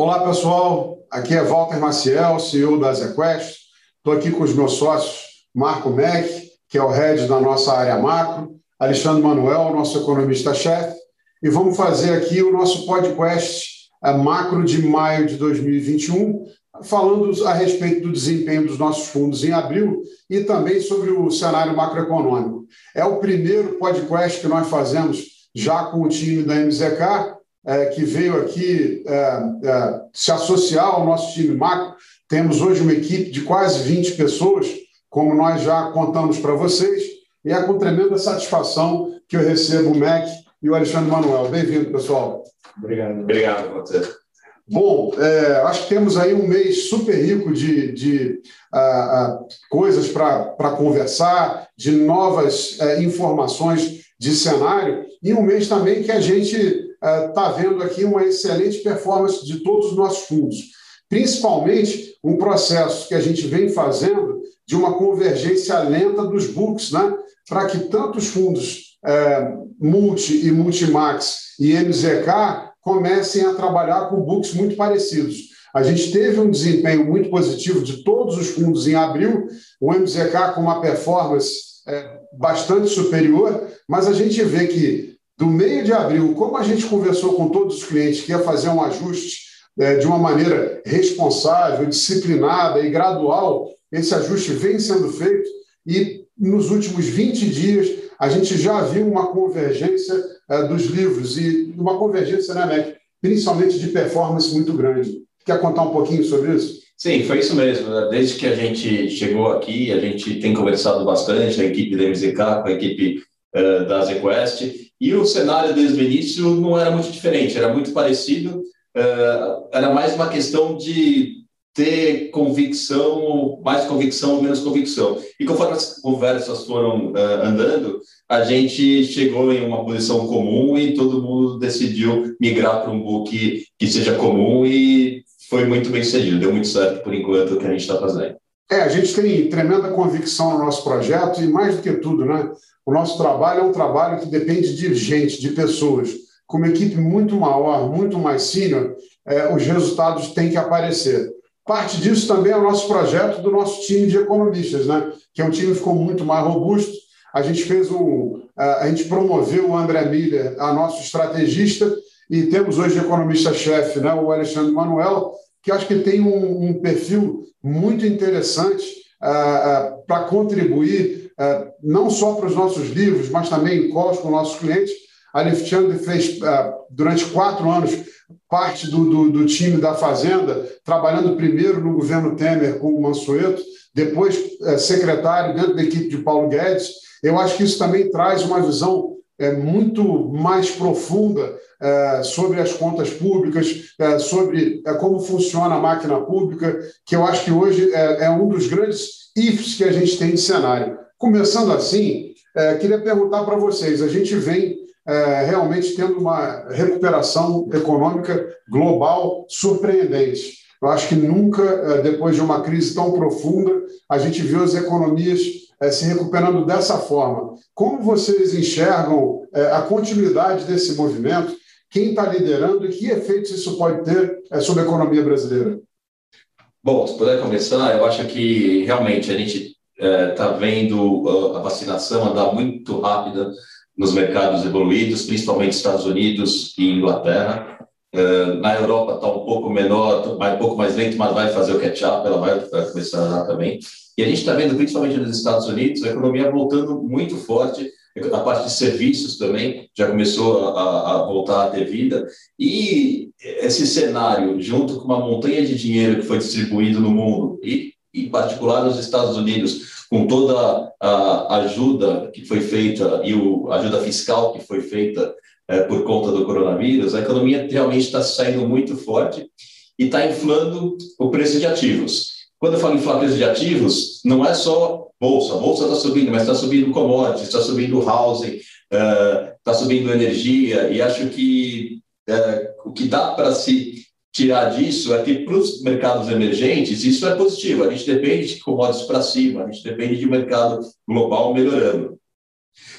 Olá, pessoal. Aqui é Walter Maciel, CEO da ZQuest. Estou aqui com os meus sócios, Marco Mack, que é o head da nossa área macro, Alexandre Manuel, nosso economista-chefe, e vamos fazer aqui o nosso podcast é, macro de maio de 2021, falando a respeito do desempenho dos nossos fundos em abril e também sobre o cenário macroeconômico. É o primeiro podcast que nós fazemos já com o time da MZK, é, que veio aqui é, é, se associar ao nosso time macro. Temos hoje uma equipe de quase 20 pessoas, como nós já contamos para vocês, e é com tremenda satisfação que eu recebo o MEC e o Alexandre Manuel. Bem-vindo, pessoal. Obrigado. Obrigado, você. Bom, é, acho que temos aí um mês super rico de, de uh, uh, coisas para conversar, de novas uh, informações de cenário, e um mês também que a gente está vendo aqui uma excelente performance de todos os nossos fundos, principalmente um processo que a gente vem fazendo de uma convergência lenta dos books, né? para que tanto os fundos é, multi e multimax e MZK comecem a trabalhar com books muito parecidos. A gente teve um desempenho muito positivo de todos os fundos em abril, o MZK com uma performance é, bastante superior, mas a gente vê que do meio de abril, como a gente conversou com todos os clientes que ia fazer um ajuste é, de uma maneira responsável, disciplinada e gradual, esse ajuste vem sendo feito e nos últimos 20 dias a gente já viu uma convergência é, dos livros e uma convergência, né, Mac? Principalmente de performance muito grande. Quer contar um pouquinho sobre isso? Sim, foi isso mesmo. Né? Desde que a gente chegou aqui, a gente tem conversado bastante, a equipe da MZK com a equipe uh, da ZQuest, e o cenário desde o início não era muito diferente, era muito parecido, uh, era mais uma questão de ter convicção, mais convicção ou menos convicção. E conforme as conversas foram uh, andando, a gente chegou em uma posição comum e todo mundo decidiu migrar para um book que seja comum e foi muito bem sucedido, deu muito certo por enquanto o que a gente está fazendo. É, a gente tem tremenda convicção no nosso projeto e mais do que tudo, né? O nosso trabalho é um trabalho que depende de gente, de pessoas. Com uma equipe muito maior, muito mais senior, é, os resultados têm que aparecer. Parte disso também é o nosso projeto do nosso time de economistas, né? que é um time que ficou muito mais robusto. A gente fez um, a gente promoveu o André Miller, a nosso estrategista, e temos hoje economista-chefe, né, o Alexandre Manuel, que acho que tem um, um perfil muito interessante uh, uh, para contribuir é, não só para os nossos livros, mas também em calls com nossos clientes. A Alexandre fez, é, durante quatro anos, parte do, do, do, time da Fazenda, trabalhando primeiro no governo Temer com o Mansueto, depois é, secretário dentro da equipe de Paulo Guedes. Eu acho que isso também traz uma visão muito mais profunda sobre as contas públicas, sobre como funciona a máquina pública, que eu acho que hoje é, um dos grandes ifs que a gente tem de cenário. Começando assim, é, queria perguntar para vocês: a gente vem é, realmente tendo uma recuperação econômica global surpreendente. Eu acho que nunca, é, depois de uma crise tão profunda, a gente viu as economias é, se recuperando dessa forma. Como vocês enxergam é, a continuidade desse movimento? Quem está liderando e que efeitos isso pode ter sobre a economia brasileira? Bom, se puder começar, eu acho que realmente a gente está é, tá vendo a vacinação andar muito rápida nos mercados evoluídos, principalmente Estados Unidos e Inglaterra. É, na Europa está um pouco menor, um pouco mais lento, mas vai fazer o catch-up, ela vai começar a andar também. E a gente está vendo, principalmente nos Estados Unidos, a economia voltando muito forte, a parte de serviços também já começou a, a, voltar a ter vida. E esse cenário, junto com uma montanha de dinheiro que foi distribuído no mundo, e em particular nos Estados Unidos, com toda a ajuda que foi feita e a ajuda fiscal que foi feita é, por conta do coronavírus, a economia realmente está saindo muito forte e está inflando o preço de ativos. Quando eu falo inflar preço de ativos, não é só bolsa, a bolsa está subindo, mas está subindo commodities, está subindo housing, está uh, subindo energia, e acho que uh, o que dá para se tirar disso é que para os mercados emergentes isso é positivo. A gente depende de commodities para cima, a gente depende de mercado global melhorando.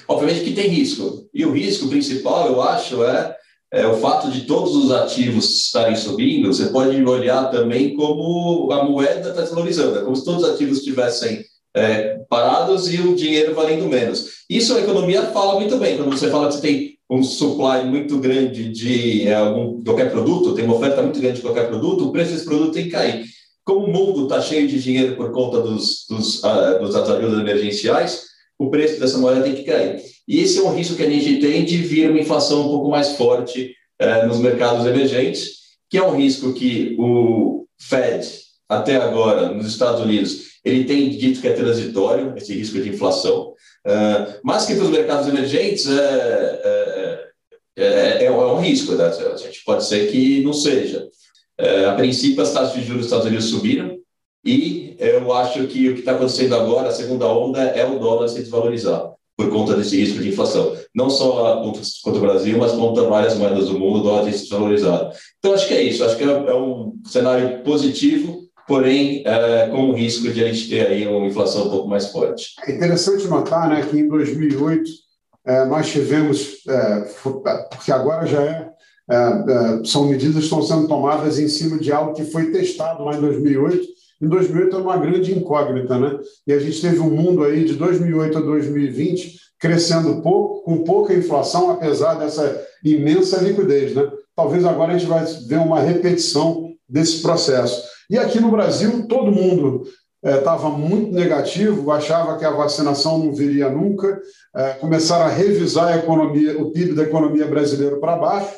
Obviamente que tem risco. E o risco principal, eu acho, é é, o fato de todos os ativos estarem subindo, você pode olhar também como a moeda está desvalorizando, é como se todos os ativos estivessem é, parados e o dinheiro valendo menos. Isso a economia fala muito bem, quando você fala que você tem um supply muito grande de é, algum, qualquer produto, tem uma oferta muito grande de qualquer produto, o preço desse produto tem que cair. Como o mundo está cheio de dinheiro por conta dos, dos, uh, dos emergenciais, o preço dessa moeda tem que cair. E esse é um risco que a gente tem de vir uma inflação um pouco mais forte uh, nos mercados emergentes, que é um risco que o Fed, até agora, nos Estados Unidos, ele tem dito que é transitório, esse risco de inflação, uh, mas que para os mercados emergentes é, é, é, é, um risco, né? a gente pode ser que não seja. a princípio, as taxas de juros dos Estados Unidos subiram, e eu acho que o que está acontecendo agora, a segunda onda, é o dólar se desvalorizar por conta desse risco de inflação. Não só contra o Brasil, mas contra várias moedas do mundo, o dólar tem se desvalorizado. Então, acho que é isso. Acho que é um cenário positivo porém é, com o risco de a gente ter aí uma inflação um pouco mais forte. É interessante notar né, que em 2008 é, nós tivemos, é, porque agora já é, são medidas que estão sendo tomadas em cima de algo que foi testado lá em 2008. Em 2008 era uma grande incógnita, né? E a gente teve um mundo aí de 2008 a 2020 crescendo pouco, com pouca inflação, apesar dessa imensa liquidez, né? Talvez agora a gente vai ver uma repetição desse processo. E aqui no Brasil, todo mundo estava é, muito negativo, achava que a vacinação não viria nunca, é, começaram a revisar a economia, o PIB da economia brasileira para baixo,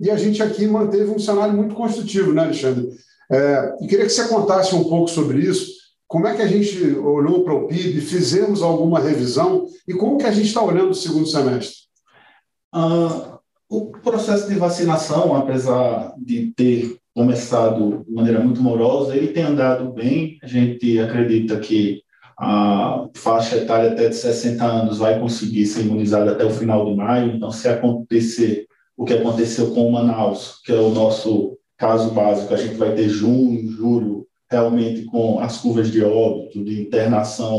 e a gente aqui manteve um cenário muito construtivo, né, Alexandre? É, e queria que você contasse um pouco sobre isso, como é que a gente olhou para o PIB, fizemos alguma revisão, e como que a gente está olhando o segundo semestre? Ah, o processo de vacinação, apesar de ter começado de maneira muito morosa, ele tem andado bem. A gente acredita que a faixa etária até de 60 anos vai conseguir ser imunizada até o final de maio. Então, se acontecer o que aconteceu com o Manaus, que é o nosso caso básico, a gente vai ter junho, julho, realmente com as curvas de óbito, de internação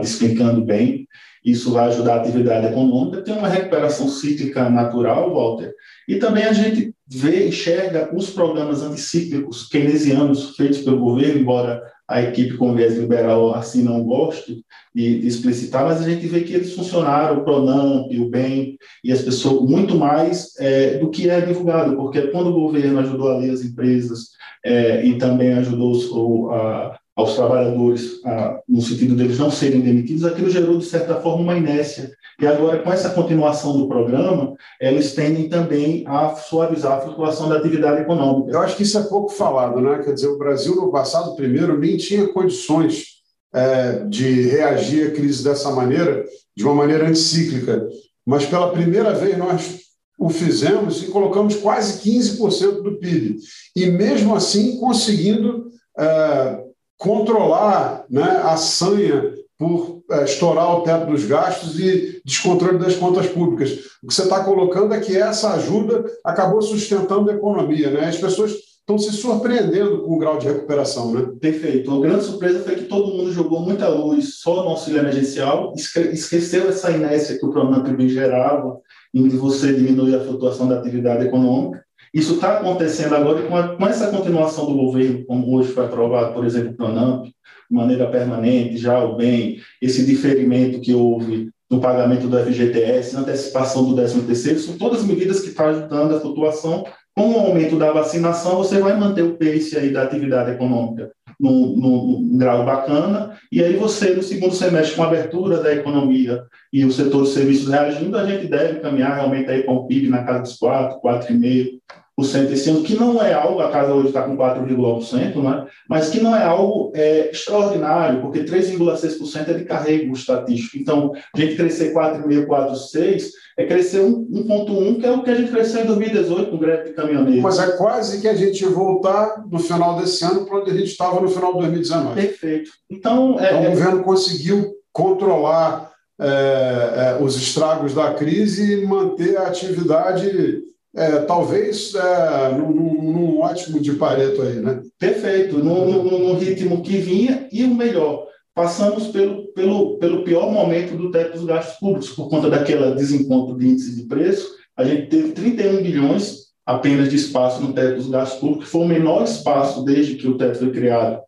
despencando bem. Isso vai ajudar a atividade econômica. Tem uma recuperação cíclica natural, Walter. E também a gente vê, enxerga os programas anticíclicos keynesianos feitos pelo governo, embora a equipe com viés liberal assim não goste de, de, explicitar, mas a gente vê que eles funcionaram, o Pronamp, o BEM e as pessoas, muito mais é, do que é divulgado, porque quando o governo ajudou ali as empresas é, e também ajudou o, a, aos trabalhadores, a, no sentido deles não serem demitidos, aquilo gerou, de certa forma, uma inércia. E agora, com essa continuação do programa, eles tendem também a suavizar a flutuação da atividade econômica. Eu acho que isso é pouco falado, né? Quer dizer, o Brasil, no passado, primeiro, nem tinha condições é, de reagir à crise dessa maneira, de uma maneira anticíclica. Mas, pela primeira vez, nós o fizemos e colocamos quase 15% do PIB. E, mesmo assim, conseguindo. É, controlar né, a sanha por é, estourar o teto dos gastos e descontrole das contas públicas. O que você está colocando é que essa ajuda acabou sustentando a economia. Né? As pessoas estão se surpreendendo com o grau de recuperação. Né? Perfeito. A grande surpresa foi que todo mundo jogou muita luz só no auxílio emergencial, esqueceu essa inércia que o programa também gerava, em você diminuir a flutuação da atividade econômica. Isso está acontecendo agora com, a, com, essa continuação do governo, como hoje foi aprovado, por exemplo, o PRONAMP, de maneira permanente, já o bem, esse diferimento que houve no pagamento do FGTS, antecipação do 13º, são todas medidas que estão ajudando a flutuação. Com o aumento da vacinação, você vai manter o pace aí da atividade econômica num, num, grau bacana, e aí você, no segundo semestre, com a abertura da economia e o setor de serviços reagindo, a gente deve caminhar realmente aí com o PIB na casa dos 4, 4,5%, esse ano, que não é algo, a casa hoje está com 4,1%, né? mas que não é algo é, extraordinário, porque 3,6% é de carrego estatístico. Então, a gente crescer 4,5%, 4,6% é crescer 1,1%, que é o que a gente cresceu em 2018 com greve de caminhoneiros. Mas é quase que a gente voltar no final desse ano para onde a gente estava no final de 2019. Perfeito. Então, é, então o governo conseguiu controlar é, é, os estragos da crise e manter a atividade é, talvez é, num, num, ótimo de Pareto aí, né? Perfeito, no, ritmo que vinha e o melhor, passamos pelo, pelo, pelo pior momento do teto dos gastos públicos, por conta daquela desencontro de índice de preço, a gente teve 31 bilhões apenas de espaço no teto dos gastos públicos, que foi o menor espaço desde que o teto foi criado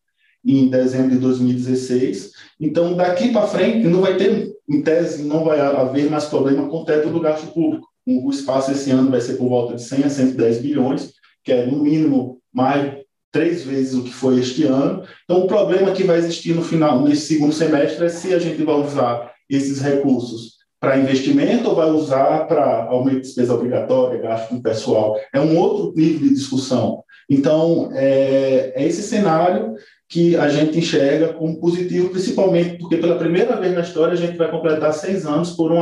em dezembro de 2016. Então, daqui para frente, não vai ter, em tese, não vai haver mais problema com o teto do gasto público. O espaço esse ano vai ser por volta de 100 a 110 bilhões, que é, no mínimo, mais três vezes o que foi este ano. Então, o problema que vai existir no final, nesse segundo semestre, é se a gente vai usar esses recursos para investimento ou vai usar para aumento de despesa obrigatória, gasto com pessoal. É um outro nível de discussão. Então, é, é esse cenário que a gente enxerga como positivo, principalmente porque pela primeira vez na história a gente vai completar seis anos por um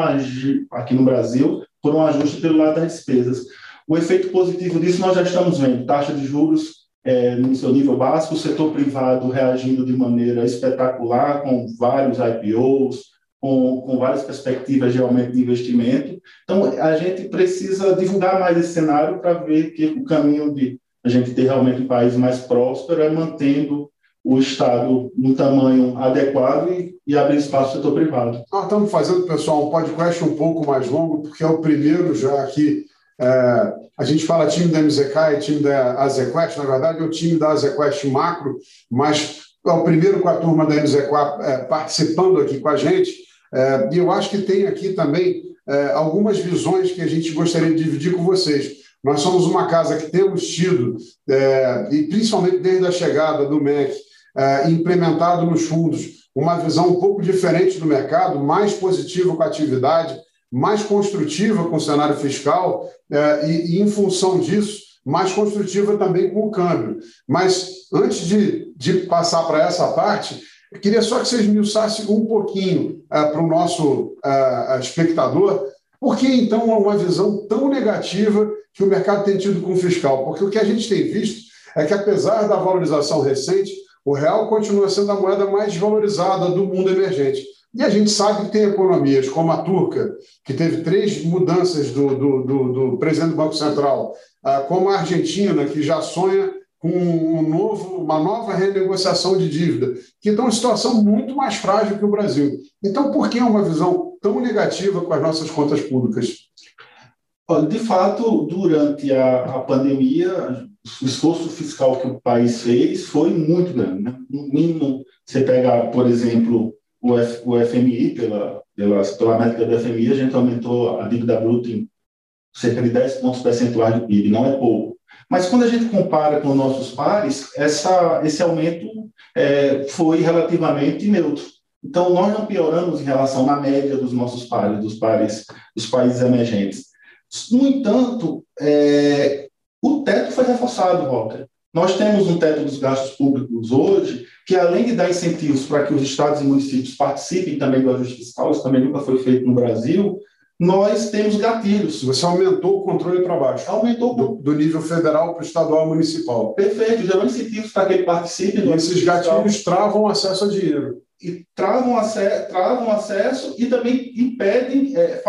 aqui no Brasil por um ajuste pelo lado das despesas. O efeito positivo disso nós já estamos vendo, taxa de juros é, no seu nível básico, o setor privado reagindo de maneira espetacular, com vários IPOs, com, com várias perspectivas de aumento de investimento. Então, a gente precisa divulgar mais esse cenário para ver que o caminho de a gente ter realmente um país mais próspero é mantendo o Estado no tamanho adequado e, e abrir espaço para o setor privado. Nós estamos fazendo, pessoal, um podcast um pouco mais longo, porque é o primeiro já aqui. É, a gente fala time da MZK e time da Azequest, na verdade é o time da Azequest macro, mas é o primeiro com a turma da MZK é, participando aqui com a gente. É, e eu acho que tem aqui também é, algumas visões que a gente gostaria de dividir com vocês. Nós somos uma casa que temos tido, é, e principalmente desde a chegada do MEC, é, implementado nos fundos uma visão um pouco diferente do mercado, mais positiva com a atividade, mais construtiva com o cenário fiscal é, e, e, em função disso, mais construtiva também com o câmbio. Mas antes de, de passar para essa parte, queria só que vocês me usassem um pouquinho é, para o nosso espectador por que, então, uma visão tão negativa que o mercado tem tido com o fiscal? Porque o que a gente tem visto é que, apesar da valorização recente, o real continua sendo a moeda mais valorizada do mundo emergente. E a gente sabe que tem economias como a turca, que teve três mudanças do, do, do, do presidente do Banco Central, ah, como a Argentina, que já sonha com um novo, uma nova renegociação de dívida, que estão em situação muito mais frágil que o Brasil. Então, por que uma visão tão negativa com as nossas contas públicas? De fato, durante a, a pandemia, o esforço fiscal que o país fez foi muito grande. Né? No mínimo, você pega, por exemplo, o, F, o FMI, pela, pela, pela métrica do FMI, a gente aumentou a dívida bruta em cerca de 10 pontos percentuais do PIB, não é pouco. Mas quando a gente compara com nossos pares, essa, esse aumento é, foi relativamente neutro. Então, nós não pioramos em relação na média dos nossos pares, dos pares dos países emergentes. No entanto, é, o teto foi reforçado, Walter. Nós temos um teto dos gastos públicos hoje que, além de dar incentivos para que os estados e municípios participem também do ajuste fiscal, isso também nunca foi feito no Brasil, nós temos gatilhos. Você aumentou o controle para baixo. Aumentou do, do nível federal para o estadual e municipal. Perfeito, gerou incentivos para que ele participe do E esses gatilhos fiscal. travam acesso a dinheiro. E travam, acesso, travam acesso e também impedem, é,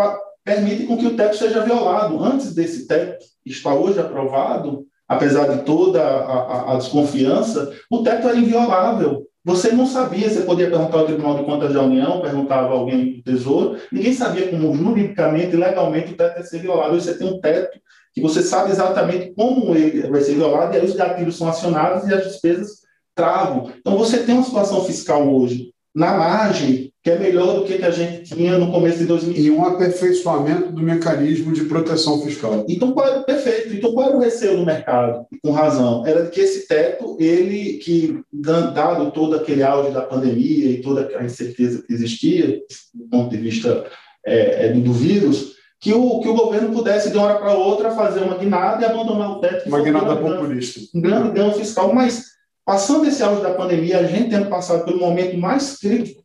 permitem com que o teto seja violado. Antes desse teto está hoje aprovado, apesar de toda a, a, a, desconfiança, o teto era inviolável. Você não sabia, você podia perguntar ao Tribunal de Contas da União, perguntava alguém do Tesouro, ninguém sabia como juridicamente legalmente o teto ia ser violado. Hoje você tem um teto que você sabe exatamente como ele vai ser violado, e aí os gatilhos são acionados e as despesas travam. Então você tem uma situação fiscal hoje na margem que é melhor do que, que a gente tinha no começo de 2020. E um aperfeiçoamento do mecanismo de proteção fiscal. Então, qual era, perfeito. Então, qual era o receio do mercado? Com razão. Era que esse teto, ele, que dado todo aquele auge da pandemia e toda a incerteza que existia, do ponto de vista é, é do vírus, que o, que o governo pudesse, de uma hora para outra, fazer uma guinada e abandonar o teto. Uma guinada populista. Um grande ganho fiscal. Mas, passando esse auge da pandemia, a gente tendo passado pelo momento mais crítico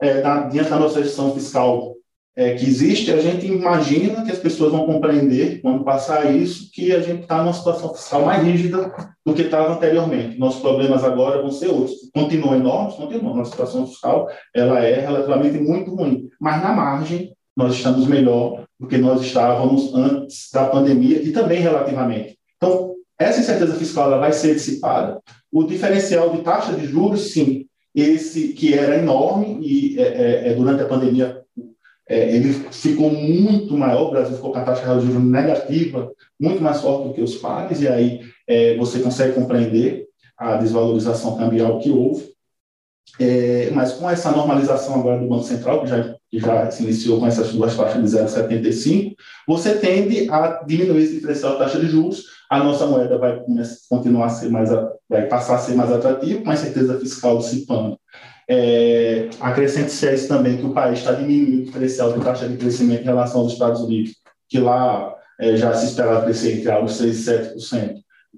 é, na, diante da nossa gestão fiscal é, que existe, a gente imagina que as pessoas vão compreender, quando passar isso, que a gente está numa situação fiscal mais rígida do que estava anteriormente. Nossos problemas agora vão ser outros. Continuam enormes, continuam. Nossa situação fiscal ela é relativamente muito ruim, mas na margem nós estamos melhor do que nós estávamos antes da pandemia e também relativamente. Então, essa incerteza fiscal ela vai ser dissipada. O diferencial de taxa de juros, sim, esse que era enorme e é, é, é, durante a pandemia é, ele ficou muito maior, o Brasil ficou com a taxa de juros negativa, muito mais forte do que os pares, e aí é, você consegue compreender a desvalorização cambial que houve. É, mas com essa normalização agora do Banco Central, que já, que já se iniciou com essas duas taxas de 0,75, você tende a diminuir esse diferencial de taxa de juros, a nossa moeda vai continuar a ser mais, vai passar a ser mais atrativa, com a incerteza fiscal dissipando. É, Acrescente-se a isso também que o país está diminuindo o diferencial de taxa de crescimento em relação aos Estados Unidos, que lá é, já se esperava crescer entre os 6% e 7%.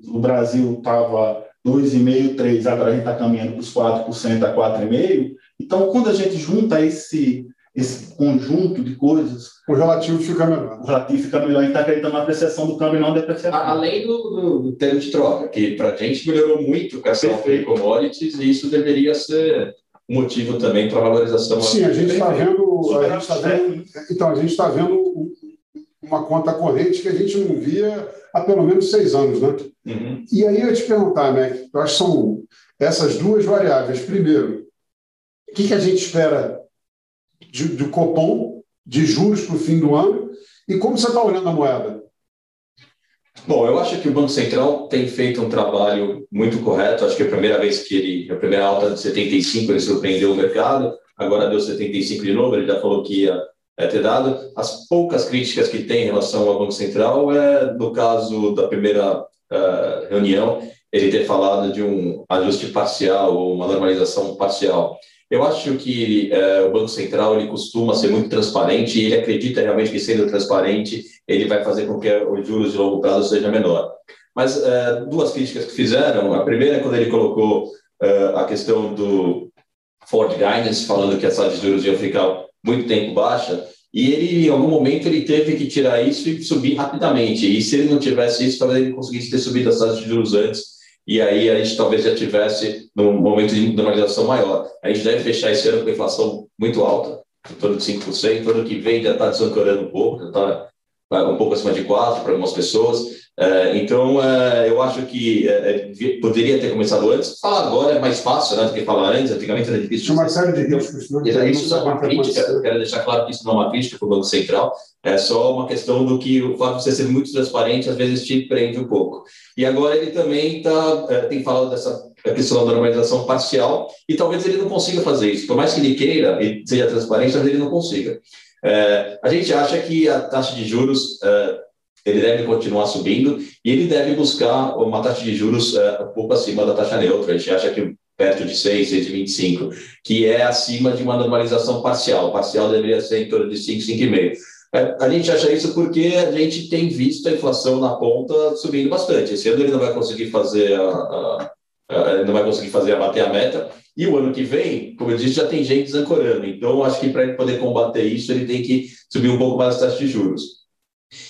O Brasil estava 2,5%, 3%, agora a gente está caminhando para os 4% a 4,5%. Então, quando a gente junta esse, esse conjunto de coisas. O relativo fica melhor. O relativo fica melhor. A gente está acreditando na apreciação do câmbio não depreciação. Além do, do, do, termo de troca, que para a gente melhorou muito com essa de commodities, e isso deveria ser um motivo também para a valorização. Sim, a gente está vendo, a gente tá vendo. Então, a gente está vendo uma conta corrente que a gente não via há pelo menos seis anos, né? Uhum. E aí eu te perguntar, Mac, eu acho que são essas duas variáveis. Primeiro, o que, que a gente espera de, do Copom de juros para o fim do ano e como você está olhando a moeda? Bom, eu acho que o Banco Central tem feito um trabalho muito correto. Acho que a primeira vez que ele, a primeira alta de 75, ele surpreendeu o mercado. Agora deu 75 de novo. Ele já falou que ia é, ter dado. As poucas críticas que tem em relação ao Banco Central é, no caso da primeira uh, reunião, ele ter falado de um ajuste parcial ou uma normalização parcial. Eu acho que é, o Banco Central ele costuma ser muito transparente e ele acredita realmente que sendo transparente ele vai fazer com que os juros de longo prazo seja menor. Mas é, duas críticas que fizeram. A primeira é quando ele colocou a questão do Ford Guidance, falando que as taxas de juros iam ficar muito tempo baixa. E ele, em algum momento, ele teve que tirar isso e subir rapidamente. E se ele não tivesse isso, talvez ele conseguisse ter subido as taxas de juros antes e aí a gente talvez já tivesse num momento de normalização maior. A gente deve fechar esse ano com inflação muito alta, em torno de 5%, ano que vem já está desancorando um pouco, já está um pouco acima de 4% para algumas pessoas. É, então, é, eu acho que é, poderia ter começado antes. Falar agora é mais fácil né, do que falar antes. Antigamente era difícil. Tinha uma série de riscos. Né? Isso não é uma crítica. Quero deixar claro que isso não é uma crítica para o Banco Central. É só uma questão do que o fato de você ser muito transparente às vezes te prende um pouco. E agora ele também tá, tem falado dessa questão da normalização parcial e talvez ele não consiga fazer isso. Por mais que ele queira e seja transparente, talvez ele não consiga. É, a gente acha que a taxa de juros é, ele deve continuar subindo e ele deve buscar uma taxa de juros uh, um pouco acima da taxa neutra. A gente acha que perto de 6, 6,25, que é acima de uma normalização parcial. Parcial deveria ser em torno de 5, 5,5. É, a gente acha isso porque a gente tem visto a inflação na ponta subindo bastante. Esse ano ele não vai conseguir fazer a, a, a não vai conseguir fazer a bater a meta. E o ano que vem, como eu disse, já tem gente desancorando. Então, acho que para ele poder combater isso, ele tem que subir um pouco mais as taxas de juros.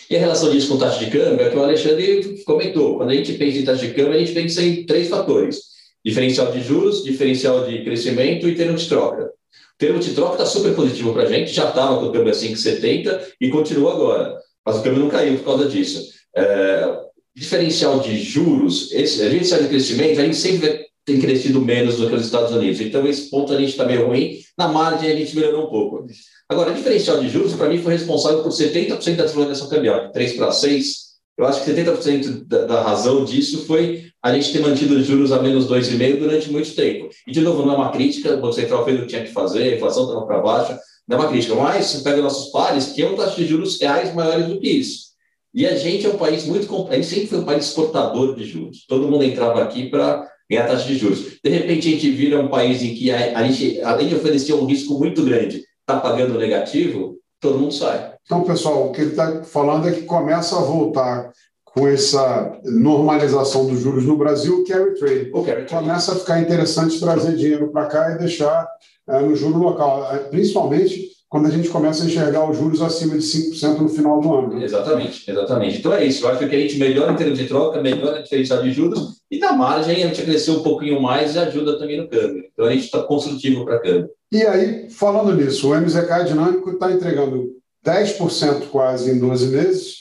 E a relação disso com taxa de câmbio é que o Alexandre comentou. Quando a gente pensa em taxa de câmbio, a gente pensa em três fatores: diferencial de juros, diferencial de crescimento e termo de troca. O termo de troca está super positivo para a gente, já estava com o câmbio a 5,70 e continua agora. Mas o câmbio não caiu por causa disso. É, diferencial de juros, esse, sabe de crescimento, a gente sempre tem crescido menos do que os Estados Unidos. Então, esse ponto a gente está meio ruim. Na margem, a gente melhorou um pouco. Agora, o diferencial de juros, para mim, foi responsável por 70% da desvalorização cambial, de 3 para 6. Eu acho que 70% da, da razão disso foi a gente ter mantido os juros a menos 2,5 durante muito tempo. E, de novo, não é uma crítica, o Banco Central fez o que tinha que fazer, a inflação estava para baixo, não é uma crítica, mas você pega nossos pares, que é um taxa de juros reais maiores do que isso. E a gente é um país muito. A gente sempre foi um país exportador de juros. Todo mundo entrava aqui para ganhar taxa de juros. De repente, a gente vira um país em que a, a gente, além de oferecer um risco muito grande, está pagando negativo, todo mundo sai. Então, pessoal, o que ele está falando é que começa a voltar com essa normalização dos juros no Brasil, o carry trade. O carry trade. Começa a ficar interessante trazer dinheiro para cá e deixar é, no juro local, é, principalmente quando a gente começa a enxergar os juros acima de 5% no final do ano. Né? Exatamente, exatamente. Então é isso. Eu acho que a gente melhora em termos de troca, melhora a diferencial de juros e na margem a gente crescer um pouquinho mais e ajuda também no câmbio. Então a gente está construtivo para câmbio. E aí, falando nisso, o MZK dinâmico está entregando 10% quase em 12 meses,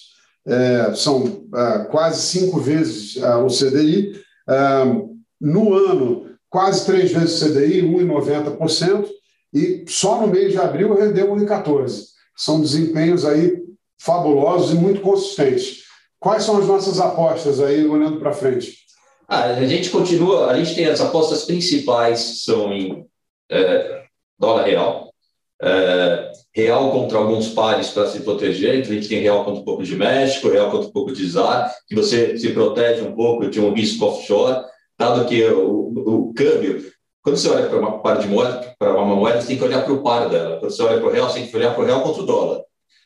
é, são é, quase cinco vezes é, o CDI. É, no ano, quase três vezes o CDI, 1,90%, e só no mês de abril rendeu 1,14%. são desempenhos aí fabulosos e muito consistentes. Quais são as nossas apostas aí, olhando para frente? Ah, a gente continua, a gente tem as apostas principais são em é, dólar real, é, real contra alguns pares para se proteger, então a gente tem real contra um pouco de México, real contra um pouco de ZAR, que você se protege um pouco de um risco offshore, dado que o, o câmbio, quando você olha para uma par de moeda, para uma moeda, você tem que olhar para o par dela. Quando você olha para o real, você tem que olhar para o real contra o dólar.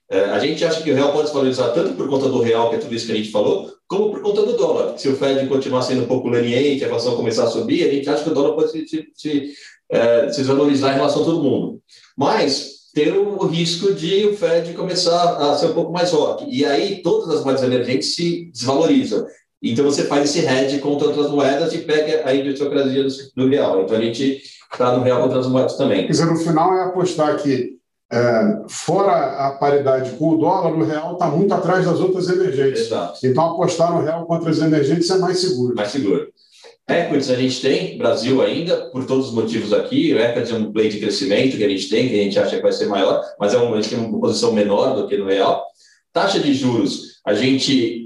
É, a gente acha que o real pode se valorizar tanto por conta do real, que é tudo isso que a gente falou, como por conta do dólar. Se o Fed continuar sendo um pouco leniente, a inflação começar a subir, a gente acha que o dólar pode se, se, se, é, se desvalorizar em relação a todo mundo. Mas ter o risco de o Fed começar a ser um pouco mais rock. E aí todas as moedas emergentes se desvalorizam. Então você faz esse hedge contra outras moedas e pega a idiosincrasia do, do real. Então a gente está no real contra as moedas também. Quer dizer, no final é apostar que é, fora a paridade com o dólar, o real está muito atrás das outras emergentes. Exato. Então, apostar no real contra as emergentes é mais seguro. Mais seguro. Equities a gente tem, Brasil ainda, por todos os motivos aqui. O equity é um play de crescimento que a gente tem, que a gente acha que vai ser maior, mas é uma, a gente tem uma posição menor do que no real. Taxa de juros, a gente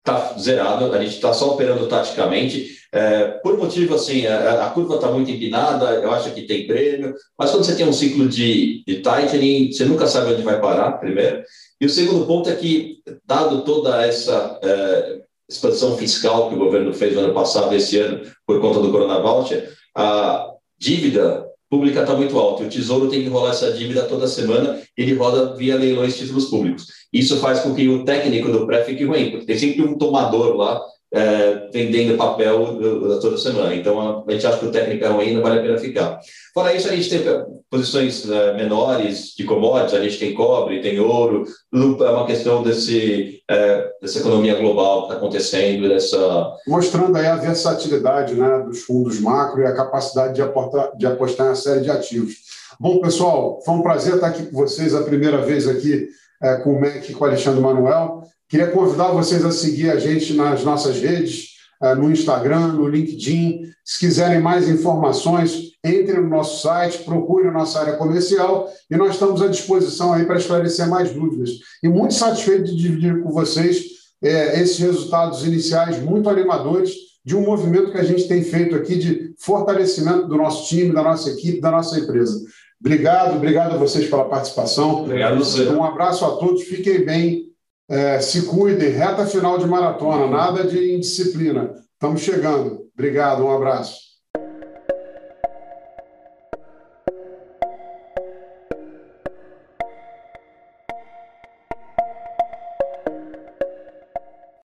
está zerado, a gente está só operando taticamente. É, por motivo assim, a, a curva está muito empinada, eu acho que tem prêmio, mas quando você tem um ciclo de, de tightening, você nunca sabe onde vai parar, primeiro. E o segundo ponto é que, dado toda essa é, expansão fiscal que o governo fez no ano passado, esse ano, por conta do Corona Voucher, a dívida pública está muito alta. E o Tesouro tem que rolar essa dívida toda semana, ele roda via leilões de títulos públicos. Isso faz com que o técnico do pré fique ruim, porque tem sempre um tomador lá é, vendendo papel toda semana. Então, a gente acha que o técnico é ruim, não vale a pena ficar. Fora isso, a gente tem posições é, menores de commodities, a gente tem cobre, tem ouro, é uma questão desse, é, dessa economia global que está acontecendo, dessa... Mostrando aí a versatilidade né, dos fundos macro e a capacidade de, aportar, de apostar em uma série de ativos. Bom, pessoal, foi um prazer estar aqui com vocês a primeira vez aqui é, com o MEC e com o Alexandre Manuel. Queria convidar vocês a seguir a gente nas nossas redes, eh, no Instagram, no LinkedIn. Se quiserem mais informações, entrem no nosso site, procurem a nossa área comercial e nós estamos à disposição aí para esclarecer mais dúvidas. E muito satisfeito de dividir com vocês é, esses resultados iniciais muito animadores de um movimento que a gente tem feito aqui de fortalecimento do nosso time, da nossa equipe, da nossa empresa. Obrigado, obrigado a vocês pela participação. Obrigado, você. Um abraço a todos, fiquem bem é, se cuidem, reta final de maratona, nada de indisciplina. Estamos chegando. Obrigado, um abraço.